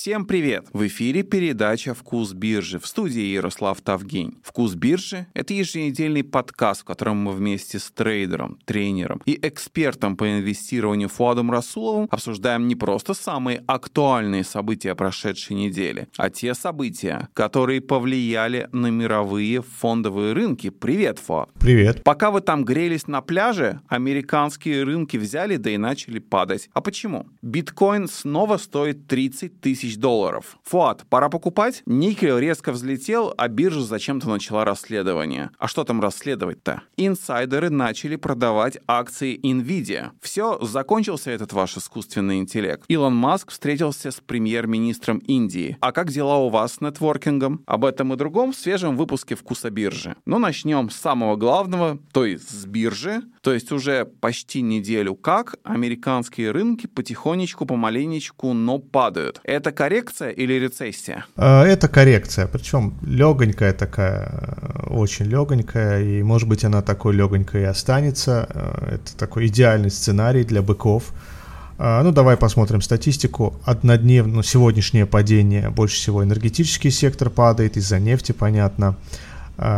Всем привет! В эфире передача «Вкус биржи» в студии Ярослав Тавгень. «Вкус биржи» — это еженедельный подкаст, в котором мы вместе с трейдером, тренером и экспертом по инвестированию Фуадом Расуловым обсуждаем не просто самые актуальные события прошедшей недели, а те события, которые повлияли на мировые фондовые рынки. Привет, Фуад! Привет! Пока вы там грелись на пляже, американские рынки взяли да и начали падать. А почему? Биткоин снова стоит 30 тысяч тысяч долларов. Фуат, пора покупать? Никель резко взлетел, а биржа зачем-то начала расследование. А что там расследовать-то? Инсайдеры начали продавать акции Nvidia. Все, закончился этот ваш искусственный интеллект. Илон Маск встретился с премьер-министром Индии. А как дела у вас с нетворкингом? Об этом и другом в свежем выпуске «Вкуса биржи». Но начнем с самого главного, то есть с биржи. То есть уже почти неделю как американские рынки потихонечку, помаленечку, но падают. Это коррекция или рецессия? А, это коррекция, причем легонькая такая, очень легонькая, и может быть она такой легонькой и останется. А, это такой идеальный сценарий для быков. Ну, давай посмотрим статистику. Однодневное, ну, сегодняшнее падение, больше всего энергетический сектор падает, из-за нефти, понятно.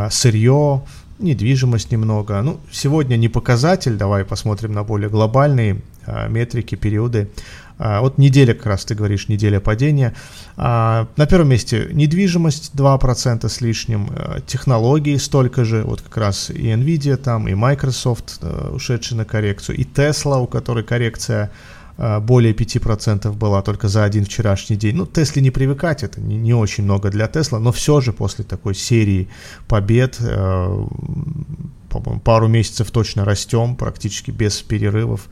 Сырье, недвижимость немного. Ну, сегодня не показатель, давай посмотрим на более глобальные метрики, периоды. А, вот неделя, как раз ты говоришь, неделя падения. А, на первом месте недвижимость 2% с лишним, а, технологии столько же, вот как раз и Nvidia там, и Microsoft а, ушедшие на коррекцию, и Tesla, у которой коррекция более 5% была только за один вчерашний день. Ну, Тесле не привыкать, это не, не очень много для Тесла, но все же после такой серии побед, э, пару месяцев точно растем, практически без перерывов.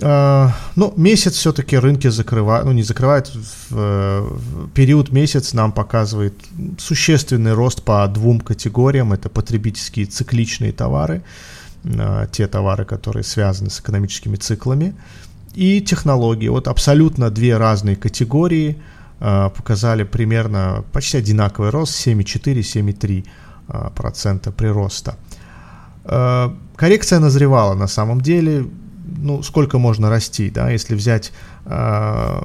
Э, ну, месяц все-таки рынки закрывают, ну, не закрывают, в, период месяц нам показывает существенный рост по двум категориям. Это потребительские цикличные товары, э, те товары, которые связаны с экономическими циклами, и технологии. Вот абсолютно две разные категории э, показали примерно почти одинаковый рост 7,4-7,3% э, процента прироста. Коррекция назревала на самом деле. Ну, сколько можно расти, да, если взять э,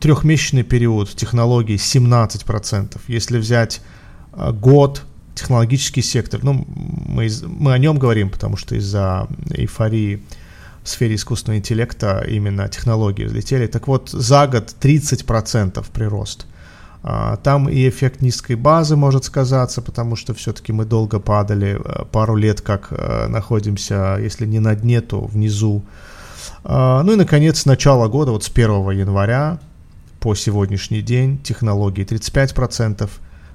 трехмесячный период технологий 17%, если взять э, год технологический сектор, ну, мы, мы о нем говорим, потому что из-за эйфории в сфере искусственного интеллекта именно технологии взлетели. Так вот, за год 30% прирост. А, там и эффект низкой базы может сказаться, потому что все-таки мы долго падали, э, пару лет как э, находимся, если не на дне, то внизу. А, ну и, наконец, с начала года, вот с 1 января по сегодняшний день, технологии 35%,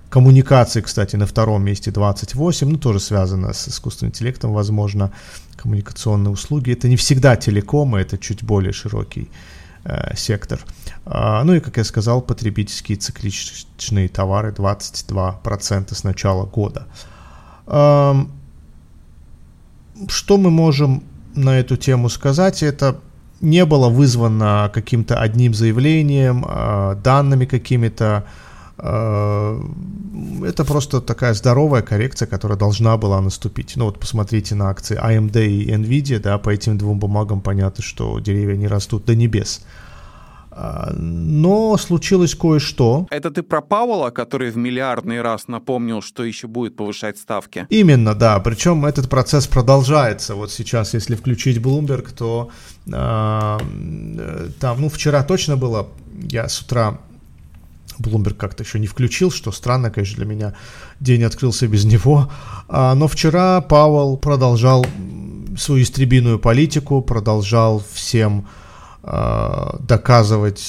коммуникации, кстати, на втором месте 28%, ну тоже связано с искусственным интеллектом, возможно, коммуникационные услуги. Это не всегда телекомы, это чуть более широкий сектор. А, ну и, как я сказал, потребительские цикличные товары 22% с начала года. Что мы можем на эту тему сказать? Это не было вызвано каким-то одним заявлением, а, данными какими-то, Э, это просто такая здоровая коррекция, которая должна была наступить. Ну вот посмотрите на акции AMD и Nvidia, да, по этим двум бумагам понятно, что деревья не растут до небес. А, но случилось кое-что. Это ты про Пауэлла, который в миллиардный раз напомнил, что еще будет повышать ставки? Именно, да. Причем этот процесс продолжается. Вот сейчас, если включить Bloomberg, то э, там, ну, вчера точно было, я с утра Bloomberg как-то еще не включил, что странно, конечно, для меня. День открылся без него. А, но вчера Пауэлл продолжал свою истребиную политику, продолжал всем а, доказывать,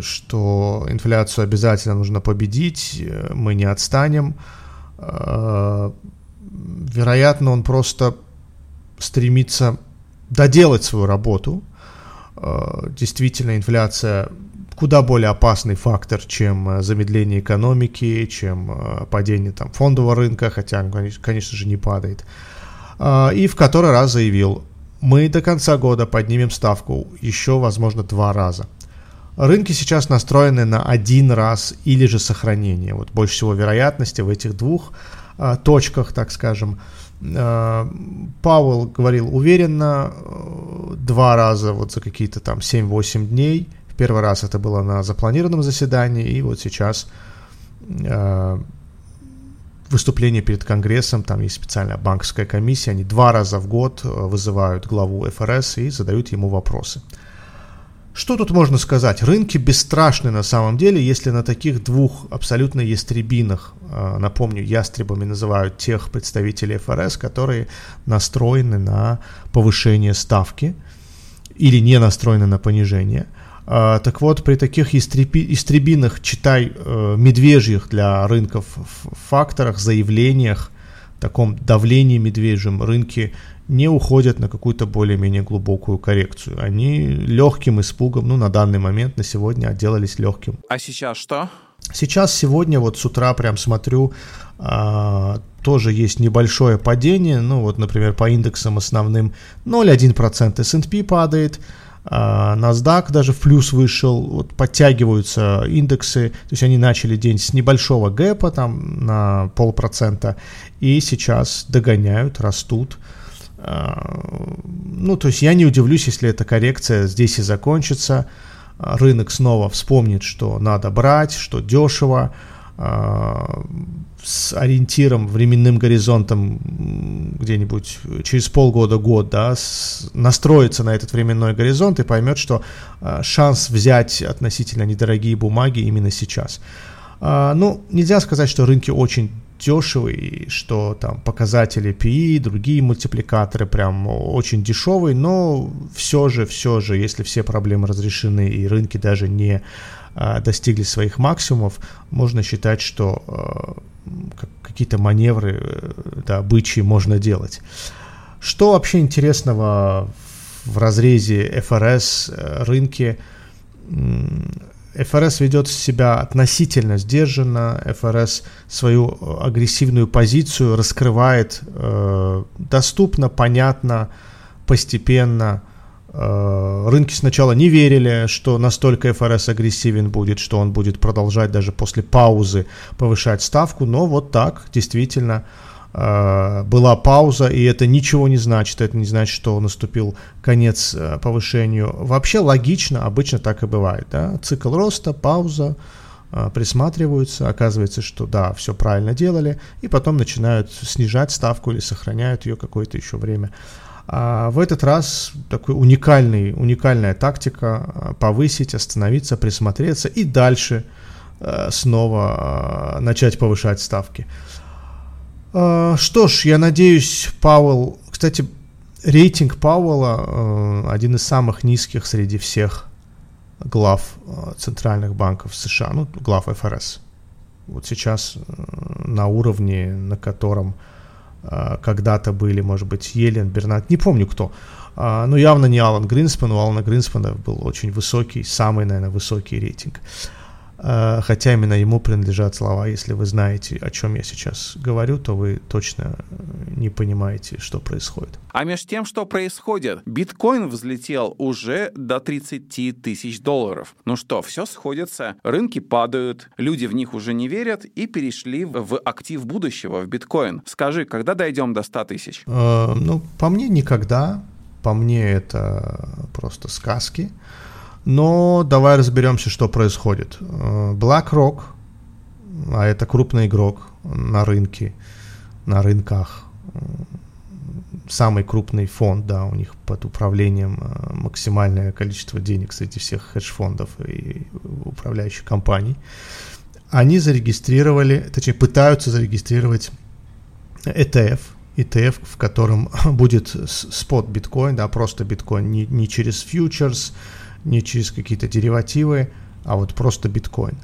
что инфляцию обязательно нужно победить, мы не отстанем. А, вероятно, он просто стремится доделать свою работу. Действительно, инфляция куда более опасный фактор, чем э, замедление экономики, чем э, падение там, фондового рынка, хотя он, конечно же, не падает. А, и в который раз заявил, мы до конца года поднимем ставку еще, возможно, два раза. Рынки сейчас настроены на один раз или же сохранение. Вот больше всего вероятности в этих двух а, точках, так скажем. Пауэлл говорил уверенно, два раза вот за какие-то там 7-8 дней – В первый раз это было на запланированном заседании, и вот сейчас э, выступление перед Конгрессом, там есть специальная банковская комиссия, они два раза в год э, вызывают главу ФРС и задают ему вопросы. Что тут можно сказать? Рынки бесстрашны на самом деле, если на таких двух абсолютно ястребинах, э, напомню, ястребами называют тех представителей ФРС, которые настроены на повышение ставки или не настроены на понижение – так вот, при таких истреби, истребиных, читай, э, медвежьих для рынков факторах, заявлениях, таком давлении медвежьем рынки не уходят на какую-то более-менее глубокую коррекцию. Они легким испугом, ну, на данный момент, на сегодня отделались легким. А сейчас что? Сейчас, сегодня, вот с утра прям смотрю, а, тоже есть небольшое падение, ну, вот, например, по индексам основным 0,1% S&P падает, а, NASDAQ даже в плюс вышел, вот подтягиваются индексы, то есть они начали день с небольшого гэпа там на полпроцента и сейчас догоняют, растут. А, ну, то есть я не удивлюсь, если эта коррекция здесь и закончится, рынок снова вспомнит, что надо брать, что дешево, а, с ориентиром, временным горизонтом где-нибудь через полгода-год, да, с, настроится на этот временной горизонт и поймет, что э, шанс взять относительно недорогие бумаги именно сейчас. Э, ну, нельзя сказать, что рынки очень дешевые, что там показатели PE, другие мультипликаторы прям очень дешевые, но все же, все же, если все проблемы разрешены и рынки даже не достигли своих максимумов, можно считать, что э, какие-то маневры, э, да, бычьи можно делать. Что вообще интересного в разрезе ФРС э, рынке? ФРС ведет себя относительно сдержанно, ФРС свою агрессивную позицию раскрывает э, доступно, понятно, постепенно, Э, рынки сначала не верили, что настолько ФРС агрессивен будет, что он будет продолжать даже после паузы повышать ставку, но вот так действительно э, была пауза, и это ничего не значит, это не значит, что наступил конец э, повышению. Вообще логично, обычно так и бывает, да? цикл роста, пауза, присматриваются, оказывается, что да, все правильно делали, и потом начинают снижать ставку или сохраняют ее какое-то еще время. А в этот раз такой уникальный, уникальная тактика а, повысить, остановиться, присмотреться и дальше а, снова а, начать повышать ставки. Что ж, я надеюсь, Пауэлл... Кстати, рейтинг Пауэлла один из самых низких среди всех глав центральных банков США, ну, глав ФРС. Вот сейчас на уровне, на котором а, когда-то были, может быть, Елен, Бернат, не помню кто, а, но явно не Алан Гринспен, у Алана Гринспена был очень высокий, самый, наверное, высокий рейтинг. Э, хотя именно ему принадлежат слова. Если вы знаете, о чем я сейчас говорю, то вы точно не понимаете, что происходит. А между тем, что происходит? Биткоин взлетел уже до 30 тысяч долларов. Ну что, все сходится, рынки падают, люди в них уже не верят и перешли в актив будущего, в биткоин. Скажи, когда дойдем до 100 тысяч? Э, ну, по мне никогда. По мне это просто сказки. Но давай разберемся, что происходит. Э, BlackRock, а это крупный игрок на рынке, на рынках, э, самый крупный фонд, да, у них под управлением э, максимальное количество денег среди всех хедж-фондов и управляющих компаний. Они зарегистрировали, точнее пытаются зарегистрировать ETF, ETF, в котором будет спот биткоин, да, просто биткоин, не, не через фьючерс, не через какие-то деривативы, а вот просто биткоин.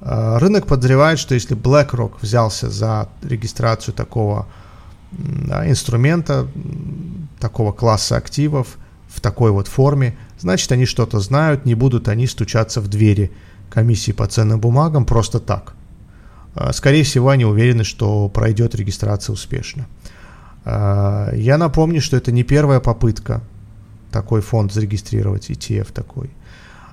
А, рынок подозревает, что если BlackRock взялся за регистрацию такого да, инструмента, такого класса активов в такой вот форме, значит они что-то знают, не будут они стучаться в двери комиссии по ценным бумагам просто так. А, скорее всего, они уверены, что пройдет регистрация успешно. А, я напомню, что это не первая попытка такой фонд зарегистрировать, ETF такой.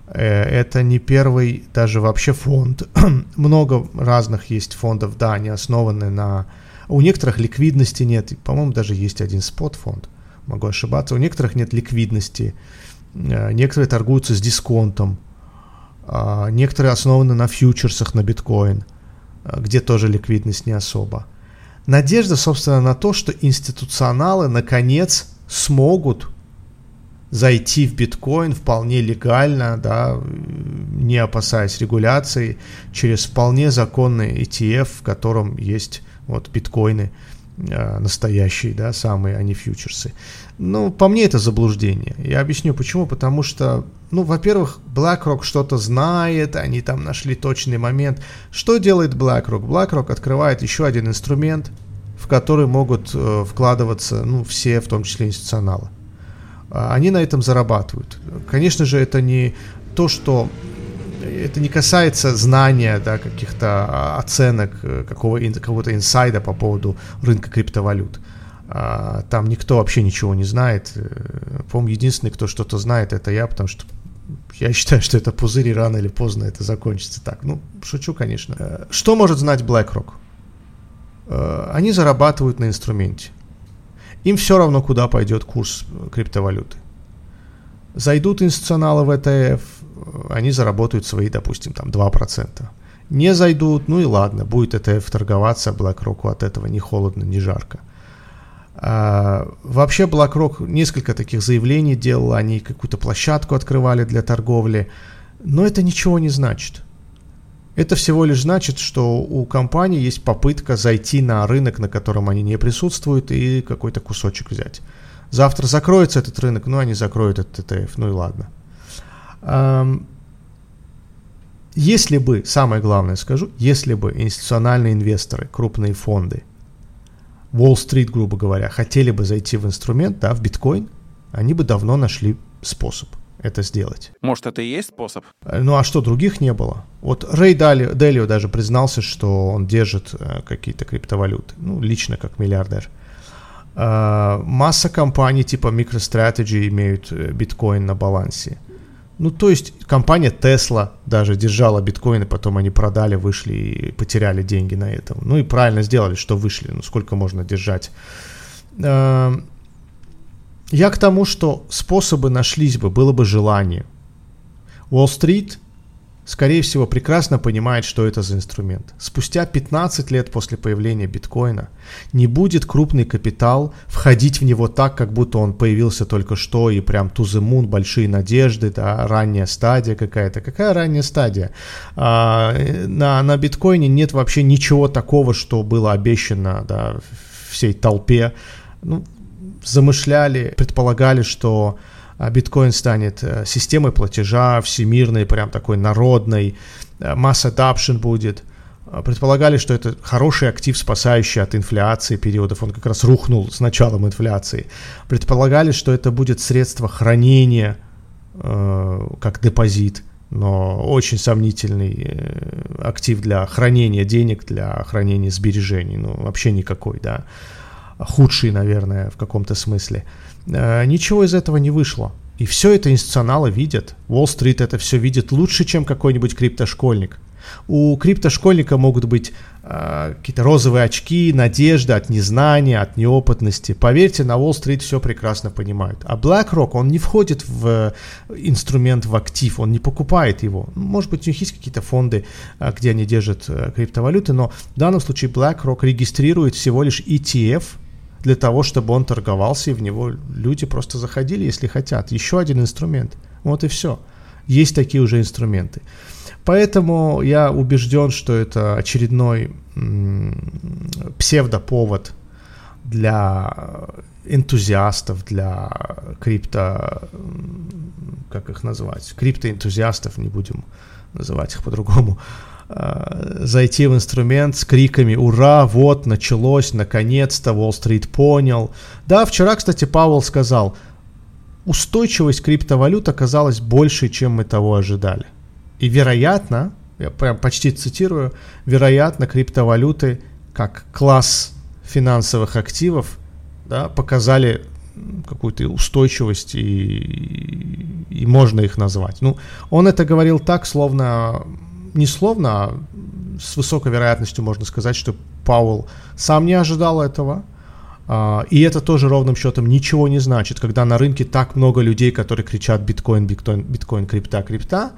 Э, это не первый даже вообще фонд. Много разных есть фондов, да, они основаны на... У некоторых ликвидности нет, по-моему, даже есть один спот-фонд, могу ошибаться. У некоторых нет ликвидности, э, некоторые торгуются с дисконтом, а, некоторые основаны на фьючерсах на биткоин, а, где тоже ликвидность не особо. Надежда, собственно, на то, что институционалы наконец смогут зайти в биткоин вполне легально, да, не опасаясь регуляции, через вполне законный ETF, в котором есть вот биткоины э, настоящие, да, самые, а не фьючерсы. Ну, по мне это заблуждение. Я объясню почему. Потому что, ну, во-первых, BlackRock что-то знает, они там нашли точный момент. Что делает BlackRock? BlackRock открывает еще один инструмент, в который могут э, вкладываться, ну, все, в том числе институционалы. А, они на этом зарабатывают. Конечно же, это не то, что это не касается знания, да, каких-то а, оценок, э, какого, какого-то инсайда по поводу рынка криптовалют. А, там никто вообще ничего не знает. Э, по-моему, единственный, кто что-то знает, это я, потому что я считаю, что это пузырь, и рано или поздно это закончится так. Ну, шучу, конечно. Э, что может знать BlackRock? Они зарабатывают на инструменте. Им все равно, куда пойдет курс криптовалюты. Зайдут институционалы в ETF, они заработают свои, допустим, там 2%. Не зайдут, ну и ладно, будет ETF торговаться, BlackRock от этого не холодно, не жарко. А, вообще BlackRock несколько таких заявлений делал, они какую-то площадку открывали для торговли, но это ничего не значит. Это всего лишь значит, что у компании есть попытка зайти на рынок, на котором они не присутствуют, и какой-то кусочек взять. Завтра закроется этот рынок, ну они закроют этот ETF, ну и ладно. Если бы, самое главное скажу, если бы институциональные инвесторы, крупные фонды, Уолл-стрит, грубо говоря, хотели бы зайти в инструмент, да, в биткоин, они бы давно нашли способ – это сделать. Может, это и есть способ? Э, ну а что, других не было? Вот Рэй Делио даже признался, что он держит э, какие-то криптовалюты, ну, лично как миллиардер. Э, масса компаний типа MicroStrategy имеют биткоин на балансе. Ну, то есть компания Tesla даже держала биткоины, потом они продали, вышли и потеряли деньги на этом. Ну и правильно сделали, что вышли. Ну, сколько можно держать? Я к тому, что способы нашлись бы, было бы желание. Уолл-стрит, скорее всего, прекрасно понимает, что это за инструмент. Спустя 15 лет после появления биткоина не будет крупный капитал входить в него так, как будто он появился только что и прям moon, большие надежды, да, ранняя стадия какая-то. Какая ранняя стадия? А, на, на биткоине нет вообще ничего такого, что было обещано да, всей толпе. Ну, замышляли, предполагали, что а, биткоин станет э, системой платежа всемирной, прям такой народной, масс э, adoption будет. А, предполагали, что это хороший актив, спасающий от инфляции периодов. Он как раз рухнул с началом инфляции. Предполагали, что это будет средство хранения, э, как депозит, но очень сомнительный актив для хранения денег, для хранения сбережений. Ну, вообще никакой, да худший, наверное, в каком-то смысле. Э, ничего из этого не вышло. И все это институционалы видят. Уолл-стрит это все видит лучше, чем какой-нибудь криптошкольник. У криптошкольника могут быть э, какие-то розовые очки, надежда от незнания, от неопытности. Поверьте, на Уолл-стрит все прекрасно понимают. А BlackRock, он не входит в инструмент, в актив, он не покупает его. Может быть, у них есть какие-то фонды, э, где они держат э, криптовалюты, но в данном случае BlackRock регистрирует всего лишь ETF – для того, чтобы он торговался, и в него люди просто заходили, если хотят. Еще один инструмент. Вот и все. Есть такие уже инструменты. Поэтому я убежден, что это очередной псевдоповод для энтузиастов, для крипто, как их назвать, криптоэнтузиастов, не будем называть их по-другому, зайти в инструмент с криками «Ура! Вот, началось! Наконец-то! Уолл-стрит понял!» Да, вчера, кстати, Пауэлл сказал, устойчивость криптовалют оказалась больше, чем мы того ожидали. И вероятно, я прям почти цитирую, вероятно, криптовалюты как класс финансовых активов да, показали какую-то устойчивость и, и можно их назвать. Ну, он это говорил так, словно не словно, а с высокой вероятностью можно сказать, что Пауэлл сам не ожидал этого. А, и это тоже ровным счетом ничего не значит, когда на рынке так много людей, которые кричат биткоин, биткоин, биткоин, крипта, крипта,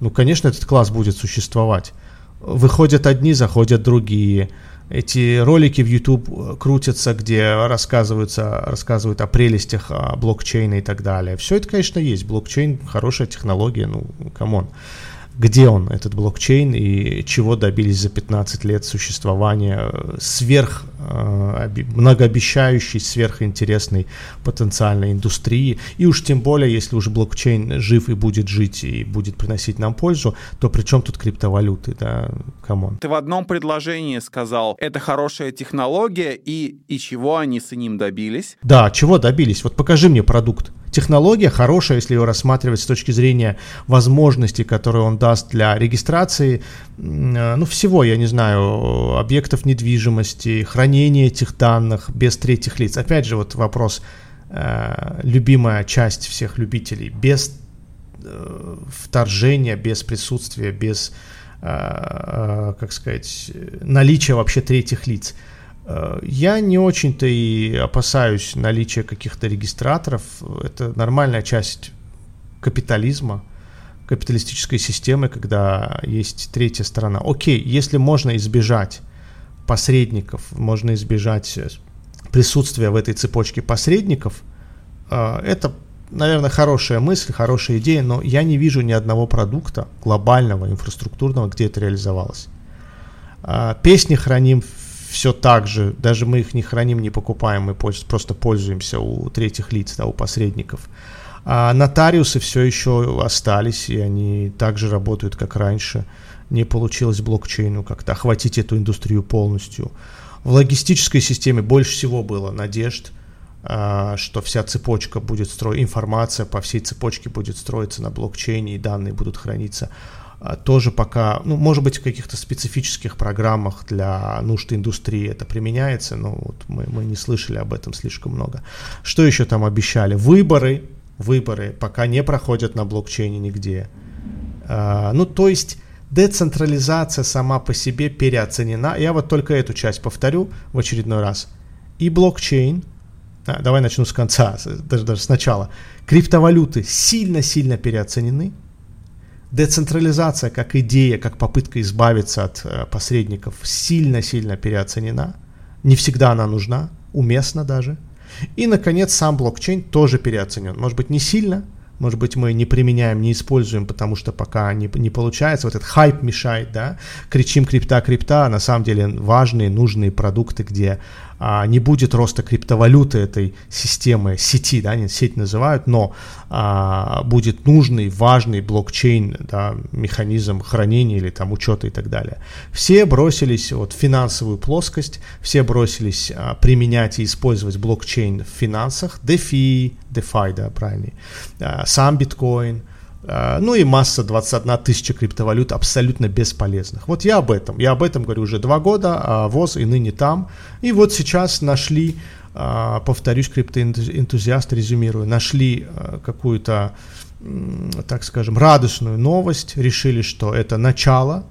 Ну, конечно, этот класс будет существовать. Выходят одни, заходят другие. Эти ролики в YouTube э, крутятся, где рассказываются, рассказывают о прелестях блокчейна и так далее. Все это, конечно, есть. Блокчейн хорошая технология, ну, come on где он, этот блокчейн, и чего добились за 15 лет существования сверх э, многообещающей, сверхинтересной потенциальной индустрии. И уж тем более, если уж блокчейн жив и будет жить, и будет приносить нам пользу, то при чем тут криптовалюты, да, come on. Ты в одном предложении сказал, это хорошая технология, и, и чего они с ним добились? Да, чего добились? Вот покажи мне продукт технология хорошая, если ее рассматривать с точки зрения возможностей, которые он даст для регистрации, э, ну, всего, я не знаю, объектов недвижимости, хранения этих данных без третьих лиц. Опять же, вот вопрос, э, любимая часть всех любителей, без э, вторжения, без присутствия, без, как сказать, наличия вообще третьих лиц – Э, я не очень-то и опасаюсь наличия каких-то регистраторов. Это нормальная часть капитализма, капиталистической системы, когда есть третья сторона. Окей, если можно избежать посредников, можно избежать присутствия в этой цепочке посредников, э, это, наверное, хорошая мысль, хорошая идея, но я не вижу ни одного продукта глобального, инфраструктурного, где это реализовалось. Э, песни храним все так же, даже мы их не храним, не покупаем, мы просто пользуемся у третьих лиц, да, у посредников. А нотариусы все еще остались, и они также работают, как раньше. Не получилось блокчейну как-то охватить эту индустрию полностью. В логистической системе больше всего было надежд, а, что вся цепочка будет строить, информация по всей цепочке будет строиться на блокчейне, и данные будут храниться. А, тоже пока, ну, может быть, в каких-то специфических программах для нужд индустрии это применяется, но вот мы, мы не слышали об этом слишком много. Что еще там обещали? Выборы, выборы пока не проходят на блокчейне нигде. А, ну, то есть децентрализация сама по себе переоценена. Я вот только эту часть повторю в очередной раз. И блокчейн, а, давай начну с конца, даже, даже сначала. Криптовалюты сильно-сильно переоценены, Децентрализация как идея, как попытка избавиться от э, посредников сильно-сильно переоценена. Не всегда она нужна, уместна даже. И, наконец, сам блокчейн тоже переоценен. Может быть, не сильно, может быть, мы не применяем, не используем, потому что пока не, не получается, вот этот хайп мешает, да, кричим крипта, крипта, а на самом деле важные, нужные продукты, где а, не будет роста криптовалюты этой системы, сети, да, они сеть называют, но а, будет нужный, важный блокчейн, да, механизм хранения или там учета и так далее. Все бросились вот, в финансовую плоскость, все бросились а, применять и использовать блокчейн в финансах, DeFi, DeFi, да, правильно, а, сам биткоин, ну и масса 21 тысяча криптовалют абсолютно бесполезных. Вот я об этом. Я об этом говорю уже два года, а ВОЗ и ныне там. И вот сейчас нашли, а, повторюсь, криптоэнтузиаст, резюмирую, нашли а, какую-то, так скажем, радостную новость, решили, что это начало,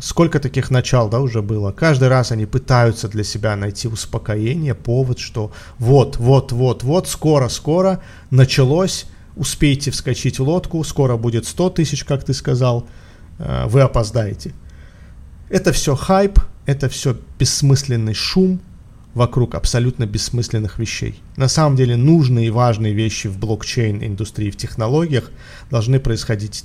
Сколько таких начал, да, уже было. Каждый раз они пытаются для себя найти успокоение, повод, что вот, вот, вот, вот, скоро, скоро началось, успейте вскочить в лодку, скоро будет 100 тысяч, как ты сказал, э, вы опоздаете. Это все хайп, это все бессмысленный шум вокруг абсолютно бессмысленных вещей. На самом деле нужные и важные вещи в блокчейн-индустрии, в технологиях должны происходить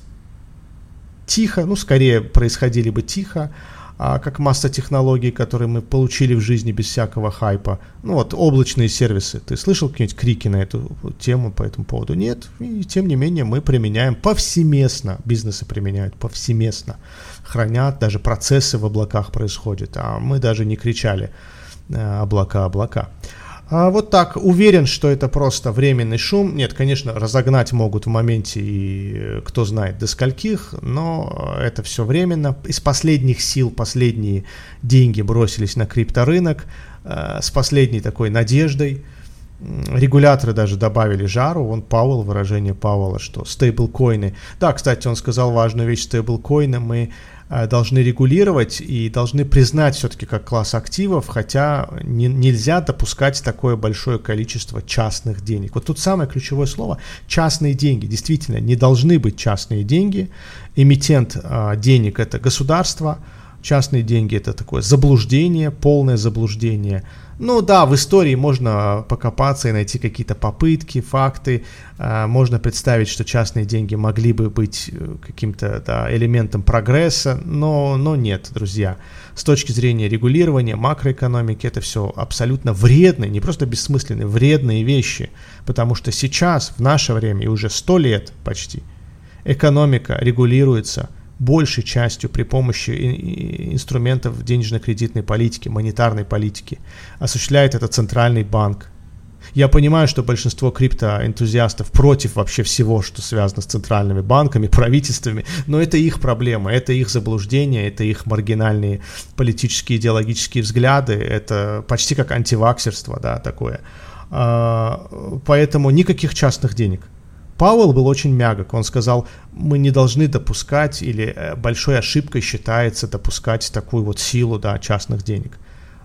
тихо, ну, скорее происходили бы тихо, как масса технологий, которые мы получили в жизни без всякого хайпа. Ну вот, облачные сервисы. Ты слышал какие-нибудь крики на эту тему по этому поводу? Нет. И тем не менее мы применяем повсеместно, бизнесы применяют повсеместно. Хранят, даже процессы в облаках происходят. А мы даже не кричали э, облака, облака. А вот так, уверен, что это просто временный шум. Нет, конечно, разогнать могут в моменте и э, кто знает до скольких, но это все временно. Из последних сил последние деньги бросились на крипторынок э, с последней такой надеждой. Регуляторы даже добавили жару, вон Пауэлл, выражение Пауэлла, что стейблкоины. Да, кстати, он сказал важную вещь, стейблкоины мы должны регулировать и должны признать все-таки как класс активов, хотя не, нельзя допускать такое большое количество частных денег. Вот тут самое ключевое слово – частные деньги. Действительно, не должны быть частные деньги. Эмитент э, денег – это государство, частные деньги – это такое заблуждение, полное заблуждение – ну да, в истории можно покопаться и найти какие-то попытки, факты. А, можно представить, что частные деньги могли бы быть э, каким-то да, элементом прогресса, но, но нет, друзья. С точки зрения регулирования макроэкономики это все абсолютно вредные, не просто бессмысленные, вредные вещи. Потому что сейчас, в наше время, и уже сто лет почти, экономика регулируется – большей частью при помощи инструментов денежно-кредитной политики, монетарной политики. Осуществляет это центральный банк. Я понимаю, что большинство криптоэнтузиастов против вообще всего, что связано с центральными банками, правительствами, но это их проблема, это их заблуждение, это их маргинальные политические идеологические взгляды, это почти как антиваксерство, да, такое. А, поэтому никаких частных денег – Пауэлл был очень мягок. Он сказал, мы не должны допускать, или э, большой ошибкой считается допускать такую вот силу да, частных денег.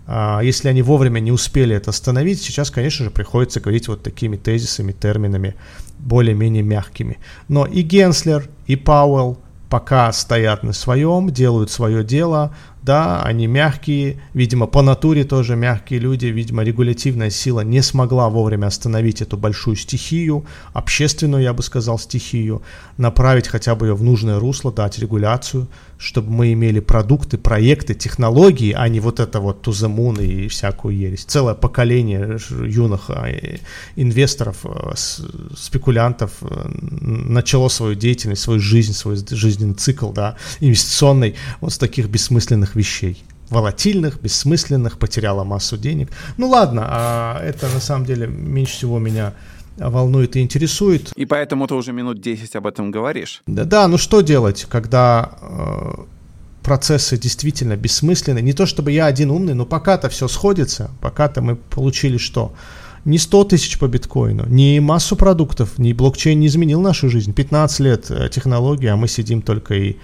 А если они вовремя не успели это остановить, сейчас, конечно же, приходится говорить вот такими тезисами, терминами, более-менее мягкими. Но и Генслер, и Пауэлл пока стоят на своем, делают свое дело, да, они мягкие, видимо, по натуре тоже мягкие люди, видимо, регулятивная сила не смогла вовремя остановить эту большую стихию, общественную, я бы сказал, стихию, направить хотя бы ее в нужное русло, дать регуляцию, чтобы мы имели продукты, проекты, технологии, а не вот это вот туземун и всякую ересь. Целое поколение юных а, инвесторов, а, спекулянтов э, начало свою деятельность, свою жизнь, свой жизненный цикл, да, инвестиционный вот с таких бессмысленных вещей волатильных, бессмысленных, потеряла массу денег. Ну ладно, а это на самом деле меньше всего меня волнует и интересует. И поэтому ты уже минут 10 об этом говоришь. Да, да ну что делать, когда э, процессы действительно бессмысленны? Не то чтобы я один умный, но пока-то все сходится, пока-то мы получили что? Не 100 тысяч по биткоину, не массу продуктов, ни блокчейн не изменил нашу жизнь. 15 лет э, технологии, а мы сидим только и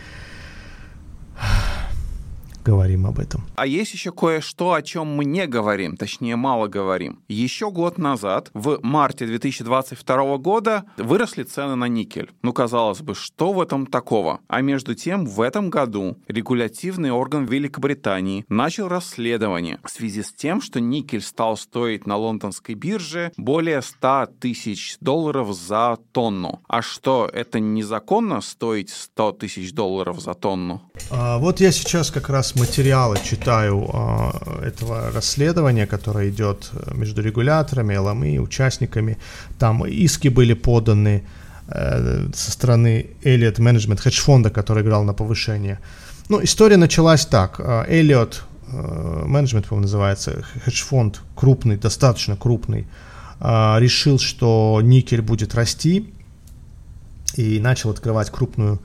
говорим об этом. А есть еще кое-что, о чем мы не говорим, точнее мало говорим. Еще год назад, в марте 2022 года, выросли цены на никель. Ну, казалось бы, что в этом такого? А между тем, в этом году регулятивный орган Великобритании начал расследование в связи с тем, что никель стал стоить на лондонской бирже более 100 тысяч долларов за тонну. А что, это незаконно стоить 100 тысяч долларов за тонну? А, вот я сейчас как раз материалы читаю а, этого расследования, которое идет между регуляторами, ЛМИ, участниками. Там иски были поданы э, со стороны Elliott Management, хедж-фонда, который играл на повышение. Ну, история началась так. Elliott Management, по-моему, называется, хедж-фонд крупный, достаточно крупный, решил, что никель будет расти и начал открывать крупную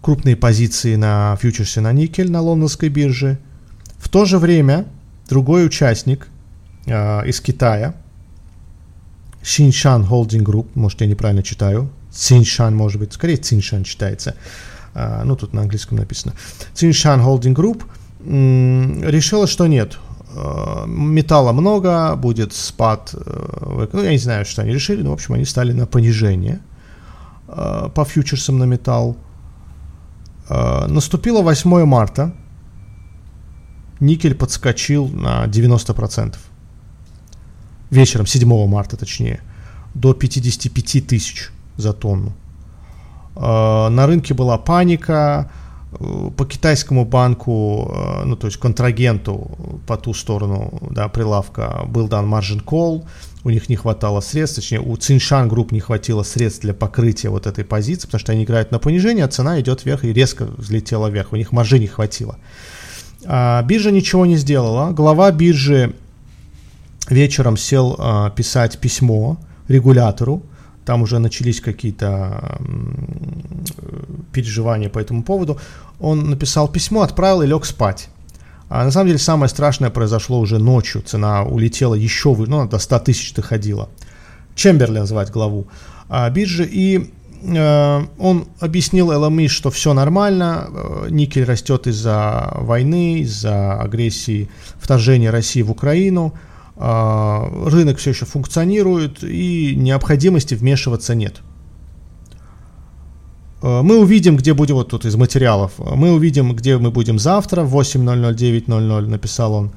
крупные позиции на фьючерсе на никель на лондонской бирже. В то же время другой участник э, из Китая, Xinshan Holding Group, может я неправильно читаю, Циnshan может быть, скорее Циnshan читается, э, ну тут на английском написано, Циnshan Holding Group м, решила, что нет, э, металла много, будет спад, э, ну я не знаю, что они решили, но в общем они стали на понижение э, по фьючерсам на металл, Э, наступило 8 марта. Никель подскочил на 90%. Вечером, 7 марта точнее, до 55 тысяч за тонну. Э, на рынке была паника. Э, по китайскому банку, ну то есть контрагенту по ту сторону да, прилавка был дан margin call – у них не хватало средств, точнее у Циншан групп не хватило средств для покрытия вот этой позиции, потому что они играют на понижение, а цена идет вверх и резко взлетела вверх, у них маржи не хватило. А, биржа ничего не сделала, глава биржи вечером сел а, писать письмо регулятору, там уже начались какие-то переживания по этому поводу, он написал письмо, отправил и лег спать. А на самом деле самое страшное произошло уже ночью. Цена улетела еще выше, ну, до 100 тысяч доходила. Чемберлен звать главу а, биржи. И э, он объяснил LME, что все нормально, э, никель растет из-за войны, из-за агрессии, вторжения России в Украину, рынок все еще функционирует и необходимости вмешиваться нет. Э, мы увидим, где будем, вот тут из материалов, мы увидим, где мы будем завтра, в 8.00, 9.00, написал он.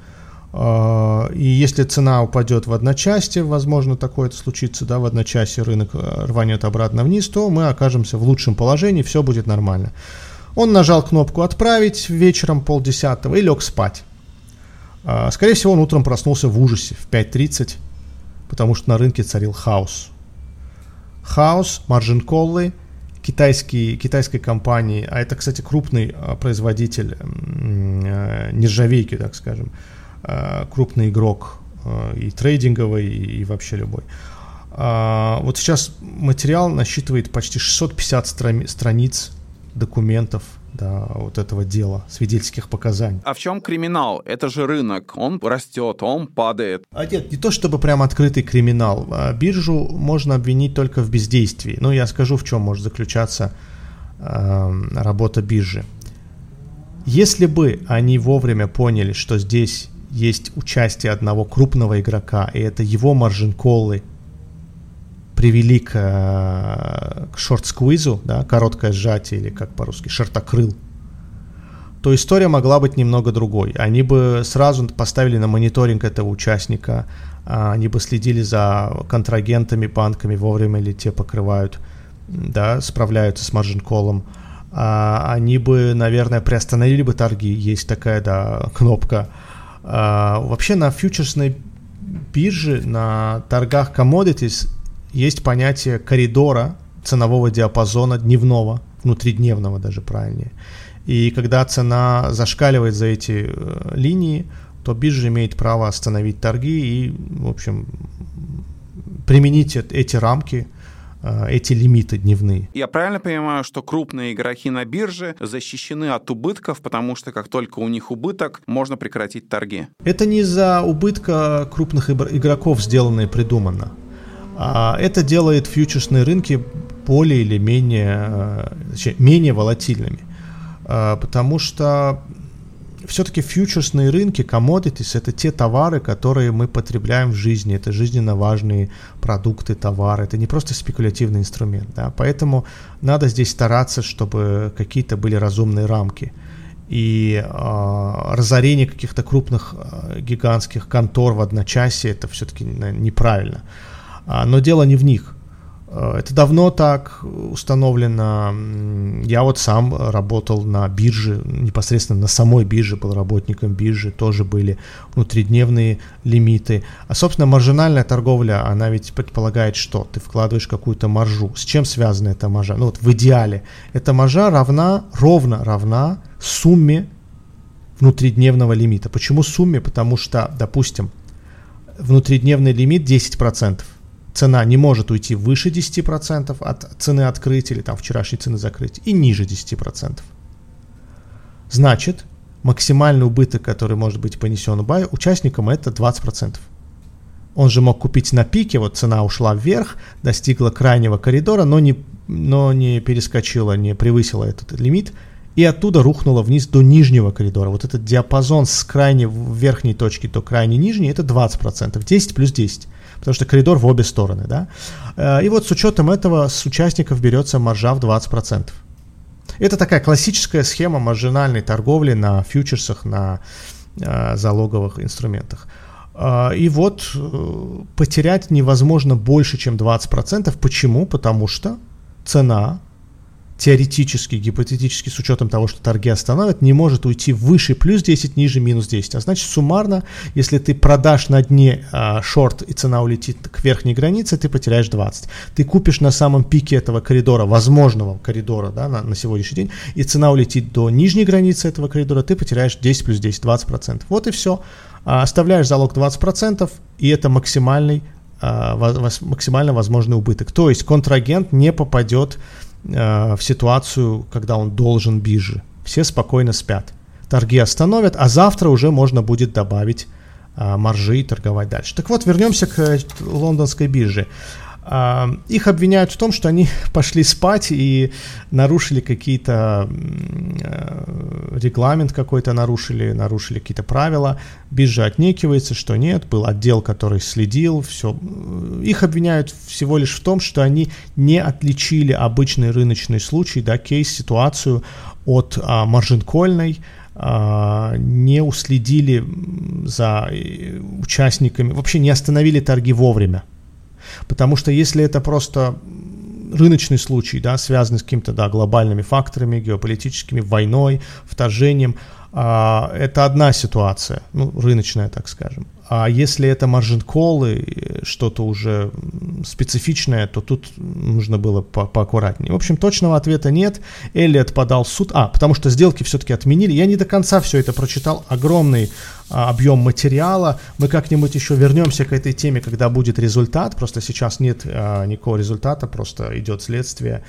Э, и если цена упадет в одночасье, возможно, такое это случится, да, в одночасье рынок э, рванет обратно вниз, то мы окажемся в лучшем положении, все будет нормально. Он нажал кнопку «Отправить» вечером полдесятого и лег спать. Скорее всего, он утром проснулся в ужасе в 5.30, потому что на рынке царил хаос. Хаос, маржин-коллы – китайский, китайской компании, а это, кстати, крупный а, производитель э, нержавейки, так скажем, крупный игрок и трейдинговый, и вообще любой. А, вот сейчас материал насчитывает почти 650 страниц документов, да, вот этого дела, свидетельских показаний. А в чем криминал? Это же рынок, он растет, он падает. А нет, не то чтобы прям открытый криминал. А биржу можно обвинить только в бездействии. Ну, я скажу, в чем может заключаться э, работа биржи. Если бы они вовремя поняли, что здесь есть участие одного крупного игрока, и это его маржин-коллы привели к, э, к шорт-сквизу, да, короткое сжатие или как по-русски, шортокрыл, то история могла быть немного другой. Они бы сразу поставили на мониторинг этого участника, а, они бы следили за контрагентами, банками, вовремя ли те покрывают, да, справляются с маржин-колом. А, они бы, наверное, приостановили бы торги, есть такая, да, кнопка. А, вообще на фьючерсной бирже, на торгах commodities есть понятие коридора ценового диапазона дневного, внутридневного даже правильнее. И когда цена зашкаливает за эти э, линии, то биржа имеет право остановить торги и, в общем, применить эти рамки э, эти лимиты дневные. Я правильно понимаю, что крупные игроки на бирже защищены от убытков, потому что как только у них убыток, можно прекратить торги? Это не из-за убытка крупных игроков сделано и придумано. А это делает фьючерсные рынки более или менее, э, точнее, менее волатильными. А, потому что все-таки фьючерсные рынки, commodities, это те товары, которые мы потребляем в жизни, это жизненно важные продукты, товары, это не просто спекулятивный инструмент, да, поэтому надо здесь стараться, чтобы какие-то были разумные рамки. И э, разорение каких-то крупных э, гигантских контор в одночасье это все-таки неправильно. Но дело не в них. А, это давно так установлено. Я вот сам работал на бирже, непосредственно на самой бирже, был работником биржи, тоже были внутридневные лимиты. А, собственно, маржинальная торговля, она ведь предполагает, что ты вкладываешь какую-то маржу. С чем связана эта маржа? Ну вот в идеале эта маржа равна, ровно равна сумме внутридневного лимита. Почему сумме? Потому что, допустим, внутридневный лимит 10% цена не может уйти выше 10% от цены открытия или там вчерашней цены закрытия и ниже 10%. Значит, максимальный убыток, который может быть понесен участникам, это 20%. Он же мог купить на пике, вот цена ушла вверх, достигла крайнего коридора, но не, но не перескочила, не превысила этот лимит, и оттуда рухнула вниз до нижнего коридора. Вот этот диапазон с крайней верхней точки до крайней нижней, это 20%, 10 плюс 10 потому что коридор в обе стороны, да. Э, и вот с учетом этого с участников берется маржа в 20%. Это такая классическая схема маржинальной торговли на фьючерсах, на э, залоговых инструментах. Э, и вот потерять невозможно больше, чем 20%. Почему? Потому что цена теоретически, гипотетически, с учетом того, что торги остановят, не может уйти выше плюс 10, ниже минус 10. А значит, суммарно, если ты продашь на дне а, шорт и цена улетит к верхней границе, ты потеряешь 20. Ты купишь на самом пике этого коридора, возможного коридора да, на, на сегодняшний день, и цена улетит до нижней границы этого коридора, ты потеряешь 10 плюс 10, 20%. Вот и все. А, оставляешь залог 20%, и это максимальный, а, максимально возможный убыток. То есть контрагент не попадет в ситуацию, когда он должен бирже. Все спокойно спят. Торги остановят, а завтра уже можно будет добавить э, маржи и торговать дальше. Так вот, вернемся к лондонской бирже. А, их обвиняют в том, что они пошли спать и нарушили какие-то э, регламент какой-то нарушили, нарушили какие-то правила. Биржа отнекивается, что нет, был отдел, который следил, все. Их обвиняют всего лишь в том, что они не отличили обычный рыночный случай, да, кейс, ситуацию от а, маржинкольной, а, не уследили за э, участниками, вообще не остановили торги вовремя. Потому что если это просто рыночный случай, да, связанный с какими-то да, глобальными факторами, геополитическими, войной, вторжением, а, это одна ситуация, ну, рыночная, так скажем. А если это маржин-колы, что-то уже специфичное, то тут нужно было по поаккуратнее. В общем, точного ответа нет. Эллиот подал в суд. А, потому что сделки все-таки отменили. Я не до конца все это прочитал. Огромный а, объем материала. Мы как-нибудь еще вернемся к этой теме, когда будет результат. Просто сейчас нет а, никакого результата, просто идет следствие.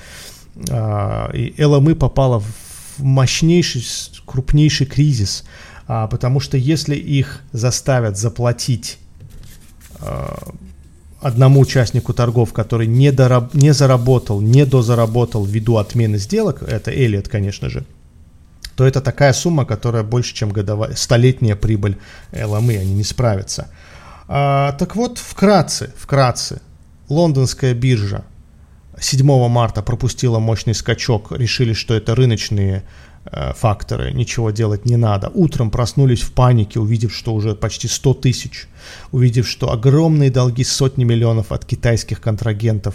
А, и ЛМИ попала в мощнейший, крупнейший кризис а, потому что если их заставят заплатить а, одному участнику торгов, который не, дораб, не заработал, не дозаработал ввиду отмены сделок, это Элliot, конечно же, то это такая сумма, которая больше, чем годовая, столетняя прибыль LME, они не справятся. А, так вот, вкратце, вкратце, лондонская биржа 7 марта пропустила мощный скачок, решили, что это рыночные факторы, ничего делать не надо. Утром проснулись в панике, увидев, что уже почти 100 тысяч, увидев, что огромные долги сотни миллионов от китайских контрагентов.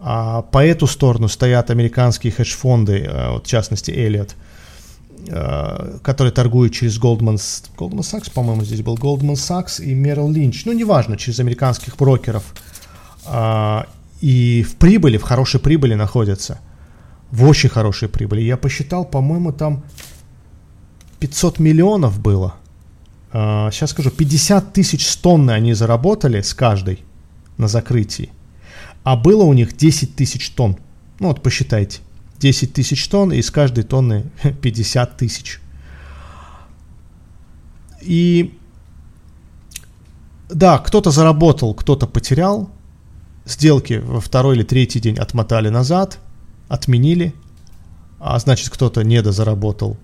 А по эту сторону стоят американские хедж-фонды, э, вот в частности Elliott, э, которые торгуют через Goldman, Goldman Sachs, по-моему, здесь был Goldman Sachs и Merrill Lynch, ну, неважно, через американских брокеров. А, и в прибыли, в хорошей прибыли находятся – в очень хорошей прибыли. Я посчитал, по-моему, там 500 миллионов было. А, сейчас скажу, 50 тысяч тонны они заработали с каждой на закрытии. А было у них 10 тысяч тонн. Ну вот посчитайте. 10 тысяч тонн и с каждой тонны 50 тысяч. И да, кто-то заработал, кто-то потерял. Сделки во второй или третий день отмотали назад – отменили, а значит кто-то недозаработал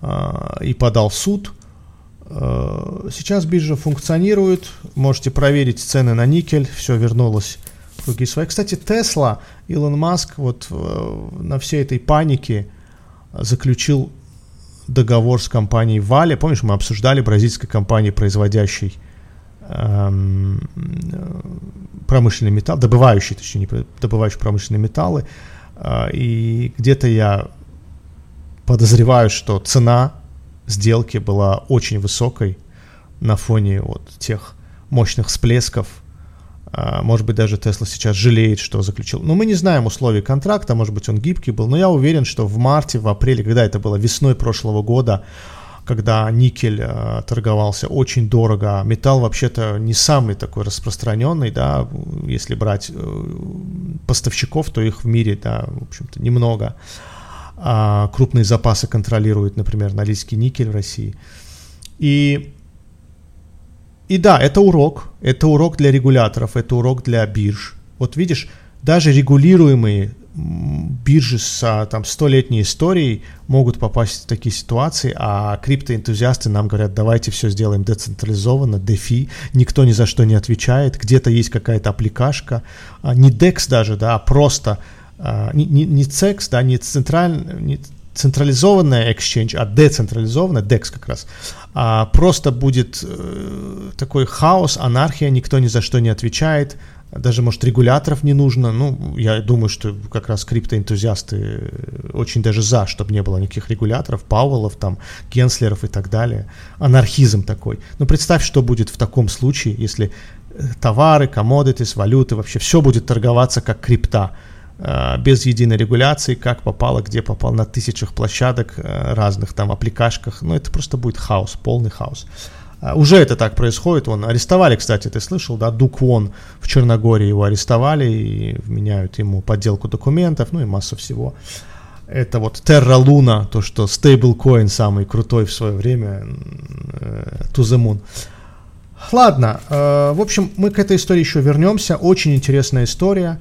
а, и подал в суд. А, сейчас биржа функционирует, можете проверить цены на никель, все вернулось в круги свои. Кстати, Тесла, Илон Маск вот э, на всей этой панике заключил договор с компанией Вали. Помнишь, мы обсуждали бразильской компании, производящей эм, э, промышленный металл, добывающий, точнее, не добывающий промышленные металлы. А, и где-то я подозреваю, что цена сделки была очень высокой на фоне вот тех мощных всплесков. А, может быть, даже Тесла сейчас жалеет, что заключил. Но мы не знаем условий контракта, может быть, он гибкий был. Но я уверен, что в марте, в апреле, когда это было весной прошлого года, когда никель э, торговался очень дорого. Металл вообще-то не самый такой распространенный, да, если брать э, поставщиков, то их в мире, да, в общем-то, немного. А крупные запасы контролирует, например, Норильский никель в России. И, и да, это урок, это урок для регуляторов, это урок для бирж. Вот видишь, даже регулируемые биржи с а, там столетней историей могут попасть в такие ситуации, а криптоэнтузиасты нам говорят, давайте все сделаем децентрализованно, DeFi, никто ни за что не отвечает, где-то есть какая-то аппликашка, а, не DEX даже, да, а просто а, не, не, не CEX, да, не, централь, не централизованная exchange, а децентрализованная, DEX как раз, просто будет э, такой хаос, анархия, никто ни за что не отвечает, даже, может, регуляторов не нужно. Ну, я думаю, что как раз криптоэнтузиасты очень даже за, чтобы не было никаких регуляторов, Пауэллов, там, Генслеров и так далее. Анархизм такой. Ну, представь, что будет в таком случае, если э, товары, commodities, валюты, вообще все будет торговаться как крипта э, без единой регуляции, как попало, где попало, на тысячах площадок, э, разных там аппликашках. Ну, это просто будет хаос, полный хаос. А, уже это так происходит. Вон, арестовали, кстати, ты слышал, да, Дук Вон в Черногории его арестовали и вменяют ему подделку документов, ну и массу всего. Это вот Terra Luna, то, что стейблкоин самый крутой в свое время, э, to the moon. Ладно, э, в общем, мы к этой истории еще вернемся. Очень интересная история.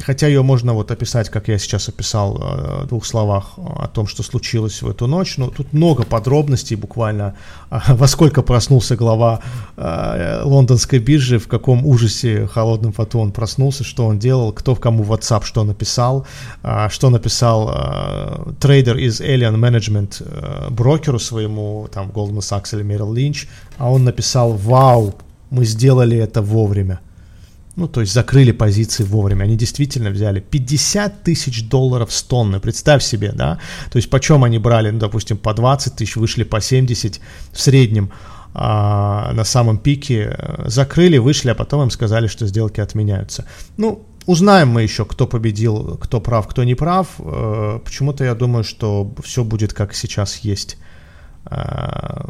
Хотя ее можно вот описать, как я сейчас описал э, в двух словах о том, что случилось в эту ночь. Но тут много подробностей буквально, а, во сколько проснулся глава э, лондонской биржи, в каком ужасе холодным фото он проснулся, что он делал, кто в кому WhatsApp что написал, а, что написал э, трейдер из Alien Management брокеру своему, там, Goldman Sachs или Merrill Lynch, а он написал «Вау, мы сделали это вовремя». Ну, то есть закрыли позиции вовремя. Они действительно взяли 50 тысяч долларов с тонны. Представь себе, да? То есть почем они брали, ну, допустим, по 20 тысяч, вышли по 70 в среднем а, на самом пике. Закрыли, вышли, а потом им сказали, что сделки отменяются. Ну, узнаем мы еще, кто победил, кто прав, кто не прав. Э, почему-то я думаю, что все будет как сейчас есть а,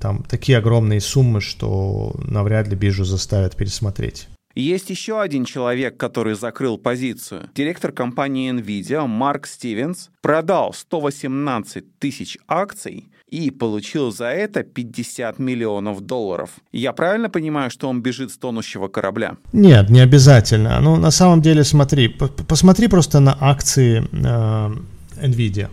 там такие огромные суммы, что навряд ли биржу заставят пересмотреть. Есть еще один человек, который закрыл позицию. Директор компании NVIDIA Марк Стивенс продал 118 тысяч акций и получил за это 50 миллионов долларов. Я правильно понимаю, что он бежит с тонущего корабля? Нет, не обязательно. Ну, на самом деле, смотри, посмотри просто на акции э, NVIDIA.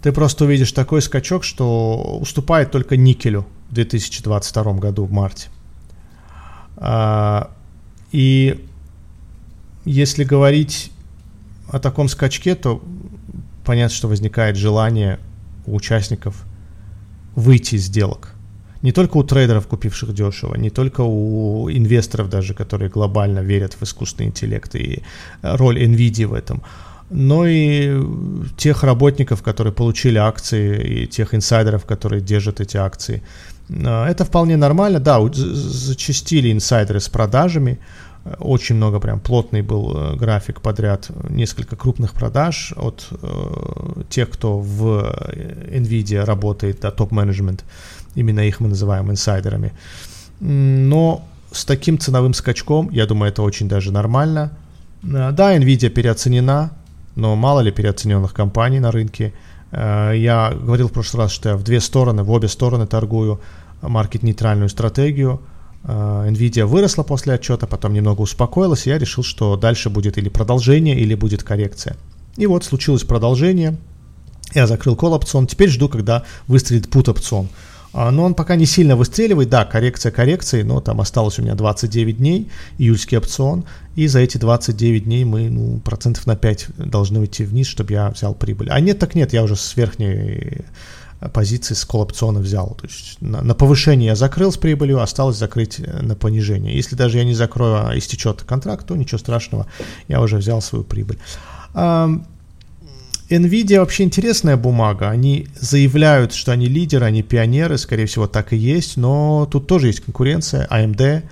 Ты просто увидишь такой скачок, что уступает только никелю в 2022 году в марте. А, и если говорить о таком скачке, то понятно, что возникает желание у участников выйти из сделок. Не только у трейдеров, купивших дешево, не только у инвесторов даже, которые глобально верят в искусственный интеллект и роль NVIDIA в этом, но и тех работников, которые получили акции, и тех инсайдеров, которые держат эти акции. А, это вполне нормально, да, зачастили инсайдеры с продажами, очень много, прям плотный был э, график подряд, несколько крупных продаж от э, тех, кто в э, NVIDIA работает, да, топ-менеджмент, именно их мы называем инсайдерами. Но с таким ценовым скачком, я думаю, это очень даже нормально. Да, NVIDIA переоценена, но мало ли переоцененных компаний на рынке. Я говорил в прошлый раз, что я в две стороны, в обе стороны торгую маркет-нейтральную стратегию – Э, Nvidia выросла после отчета, потом немного успокоилась, и я решил, что дальше будет или продолжение, или будет коррекция. И вот случилось продолжение. Я закрыл call опцион. Теперь жду, когда выстрелит put опцион. А, но он пока не сильно выстреливает. Да, коррекция коррекции, но там осталось у меня 29 дней, июльский опцион. И за эти 29 дней мы ну, процентов на 5 должны уйти вниз, чтобы я взял прибыль. А нет, так нет, я уже с верхней позиции с колл-опциона взял. То есть на, на повышение я закрыл с прибылью, осталось закрыть э, на понижение. Если даже я не закрою, а истечет контракт, то ничего страшного, я уже взял свою прибыль. Nvidia вообще интересная бумага. Они заявляют, что они лидеры, они пионеры, скорее всего, так и есть, но тут тоже есть конкуренция. AMD,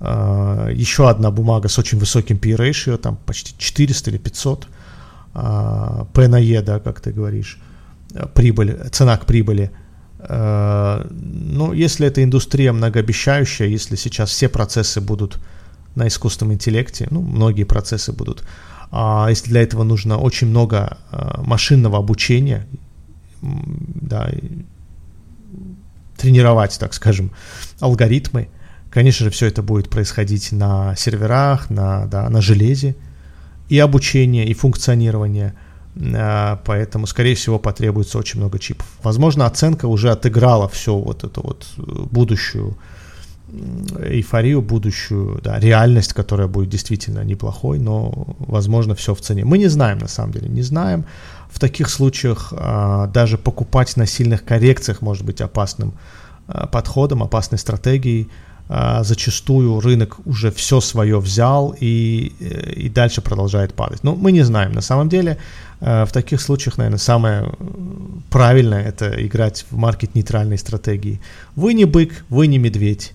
а, еще одна бумага с очень высоким P-ratio, там почти 400 или 500 а, P на E, да, как ты говоришь прибыль, цена к прибыли. Э, ну, если эта индустрия многообещающая, если сейчас все процессы будут на искусственном интеллекте, ну, многие процессы будут, если для этого нужно очень много э, машинного обучения, да, тренировать, так скажем, алгоритмы, конечно же, все это будет происходить на серверах, на, да, на железе, и обучение, и функционирование – а, поэтому, скорее всего, потребуется очень много чипов. Возможно, оценка уже отыграла все вот эту вот э, будущую эйфорию, будущую да, реальность, которая будет действительно неплохой, но, возможно, все в цене. Мы не знаем, на самом деле, не знаем. В таких случаях а, даже покупать на сильных коррекциях может быть опасным а, подходом, опасной стратегией. А, зачастую рынок уже все свое взял и, э, и дальше продолжает падать. Но мы не знаем. На самом деле э, в таких случаях, наверное, самое правильное это играть в маркет-нейтральной стратегии. Вы не бык, вы не медведь.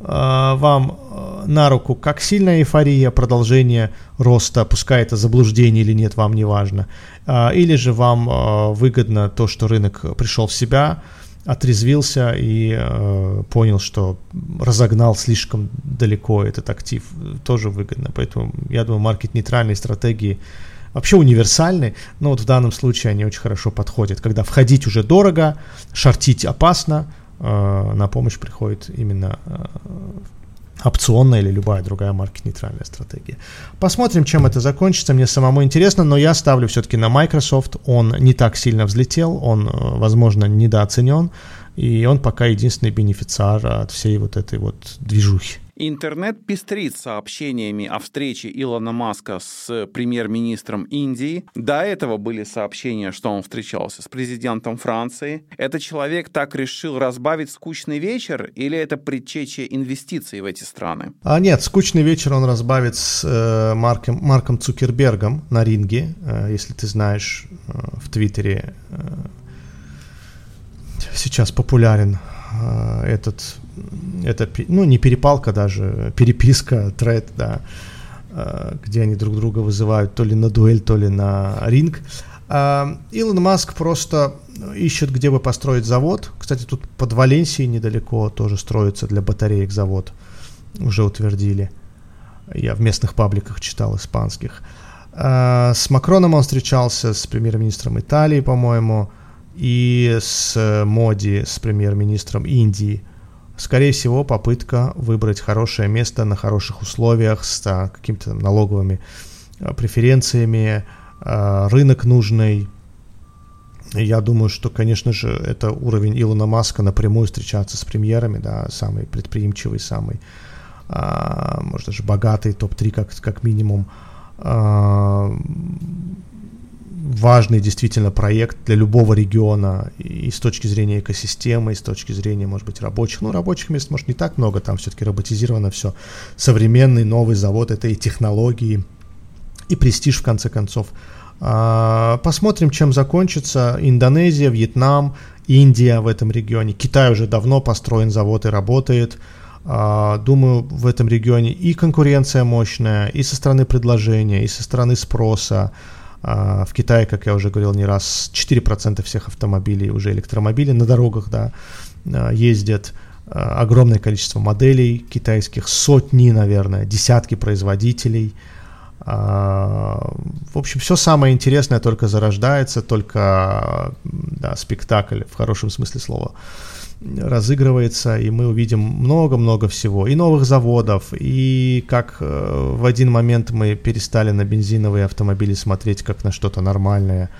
А, вам э, на руку как сильная эйфория, продолжение роста, пускай это заблуждение или нет, вам не важно. А, или же вам выгодно то, что рынок пришел в себя, отрезвился и э, понял, что разогнал слишком далеко этот актив, тоже выгодно. Поэтому я думаю, маркет-нейтральные стратегии вообще универсальны, но вот в данном случае они очень хорошо подходят. Когда входить уже дорого, шортить опасно, на помощь приходит именно опционная или любая другая маркет-нейтральная стратегия. Посмотрим, чем это закончится. Мне самому интересно, но я ставлю все-таки на Microsoft. Он не так сильно взлетел, он, возможно, недооценен, и он пока единственный бенефициар от всей вот этой вот движухи. Интернет пестрит сообщениями о встрече Илона Маска с премьер-министром Индии. До этого были сообщения, что он встречался с президентом Франции. Это человек так решил разбавить скучный вечер или это предчечье инвестиций в эти страны? А нет, скучный вечер он разбавит с э, Марком, Марком Цукербергом на ринге, э, если ты знаешь, э, в Твиттере э, сейчас популярен э, этот это, ну, не перепалка даже, переписка, тред, да, э, где они друг друга вызывают то ли на дуэль, то ли на ринг. А, Илон Маск просто ищет, где бы построить завод. Кстати, тут под Валенсией недалеко тоже строится для батареек завод. Уже утвердили. Я в местных пабликах читал испанских. А, с Макроном он встречался, с премьер-министром Италии, по-моему, и с Моди, с премьер-министром Индии – скорее всего, попытка выбрать хорошее место на хороших условиях с а, какими-то налоговыми а, преференциями, а, рынок нужный. Я думаю, что, конечно же, это уровень Илона Маска напрямую встречаться с премьерами, да, самый предприимчивый, самый, может, даже богатый, топ-3 как, как минимум важный действительно проект для любого региона и с точки зрения экосистемы, и с точки зрения, может быть, рабочих. Ну, рабочих мест, может, не так много, там все-таки роботизировано все. Современный новый завод, это и технологии, и престиж, в конце концов. А, посмотрим, чем закончится. Индонезия, Вьетнам, Индия в этом регионе. Китай уже давно построен завод и работает. А, думаю, в этом регионе и конкуренция мощная, и со стороны предложения, и со стороны спроса. А, в Китае, как я уже говорил не раз, 4% всех автомобилей уже электромобили на дорогах, да, а, ездят. А, огромное количество моделей китайских, сотни, наверное, десятки производителей. В общем, все самое интересное только зарождается, только да, спектакль в хорошем смысле слова разыгрывается, и мы увидим много-много всего, и новых заводов, и как э, в один момент мы перестали на бензиновые автомобили смотреть как на что-то нормальное,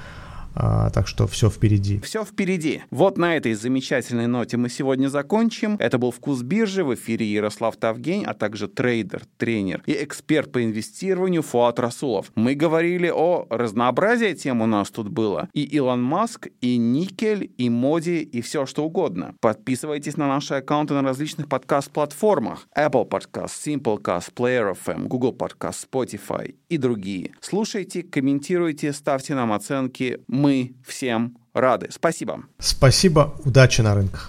а, так что все впереди. Все впереди. Вот на этой замечательной ноте мы сегодня закончим. Это был «Вкус биржи». В эфире Ярослав Тавгень, а также трейдер, тренер и эксперт по инвестированию Фуат Расулов. Мы говорили о разнообразии тем у нас тут было. И Илон Маск, и никель, и моди, и все что угодно. Подписывайтесь на наши аккаунты на различных подкаст-платформах. Apple Podcast, Simplecast, Player FM, Google Podcast, Spotify и другие. Слушайте, комментируйте, ставьте нам оценки. Мы всем рады. Спасибо. Спасибо. Удачи на рынках.